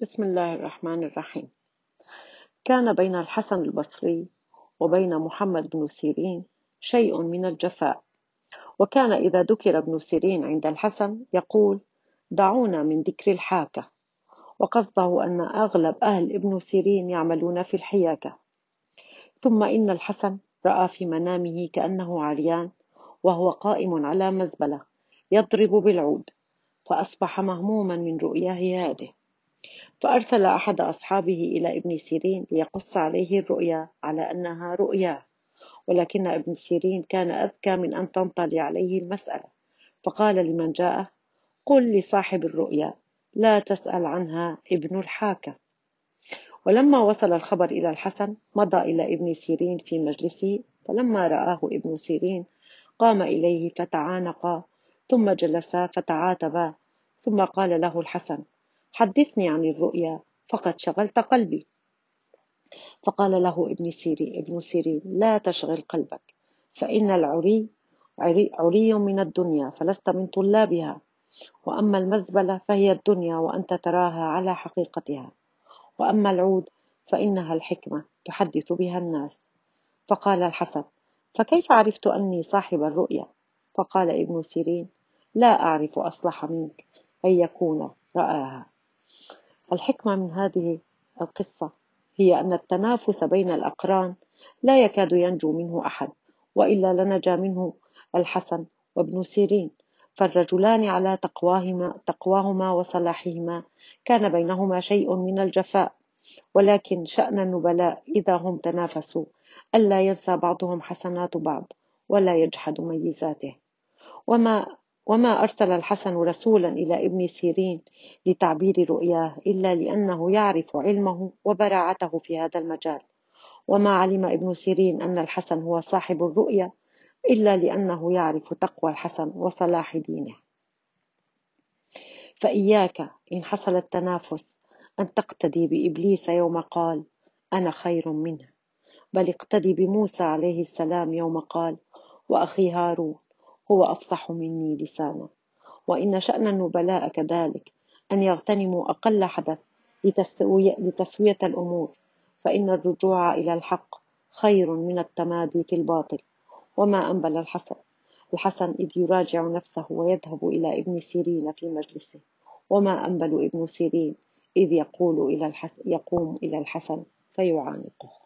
بسم الله الرحمن الرحيم. كان بين الحسن البصري وبين محمد بن سيرين شيء من الجفاء. وكان إذا ذكر ابن سيرين عند الحسن يقول دعونا من ذكر الحاكة وقصده أن أغلب أهل ابن سيرين يعملون في الحياكة. ثم إن الحسن رأى في منامه كأنه عريان وهو قائم على مزبلة يضرب بالعود فأصبح مهموما من رؤياه هذه فأرسل أحد أصحابه إلى ابن سيرين ليقص عليه الرؤيا على أنها رؤياه ولكن ابن سيرين كان أذكى من أن تنطلي عليه المسألة. فقال لمن جاءه قل لصاحب الرؤيا لا تسأل عنها ابن الحاكة ولما وصل الخبر إلى الحسن مضى إلى ابن سيرين في مجلسه. فلما رآه ابن سيرين قام إليه فتعانقا ثم جلسا فتعاتبا ثم قال له الحسن حدثني عن الرؤيا فقد شغلت قلبي. فقال له ابن سيرين, ابن سيرين لا تشغل قلبك فإن العري عري من الدنيا فلست من طلابها. وأما المزبلة فهي الدنيا وأنت تراها على حقيقتها. وأما العود فإنها الحكمة تحدث بها الناس. فقال الحسن فكيف عرفت أني صاحب الرؤيا؟ فقال ابن سيرين لا أعرف أصلح منك أن يكون رآها. الحكمة من هذه القصة هي أن التنافس بين الأقران لا يكاد ينجو منه أحد وإلا لنجا منه الحسن وابن سيرين. فالرجلان على تقواهما, تقواهما وصلاحهما كان بينهما شيء من الجفاء ولكن شأن النبلاء إذا هم تنافسوا ألا ينسى بعضهم حسنات بعض ولا يجحد ميزاته. وما وما أرسل الحسن رسولا إلى ابن سيرين لتعبير رؤياه إلا لأنه يعرف علمه وبراعته في هذا المجال. وما علم ابن سيرين أن الحسن هو صاحب الرؤيا إلا لأنه يعرف تقوى الحسن وصلاح دينه. فإياك إن حصل التنافس أن تقتدي بإبليس يوم قال أنا خير منه بل اقتدي بموسى عليه السلام يوم قال وأخي هارون هو أفصح مني لسانا. وإن شأن النبلاء كذلك أن يغتنموا أقل حدث لتسوية, لتسوية الأمور. فإن الرجوع إلى الحق خير من التمادي في الباطل. وما أنبل الحسن الحسن إذ يراجع نفسه ويذهب إلى ابن سيرين في مجلسه. وما أنبل ابن سيرين إذ يقول إلى الحسن يقوم إلى الحسن فيعانقه.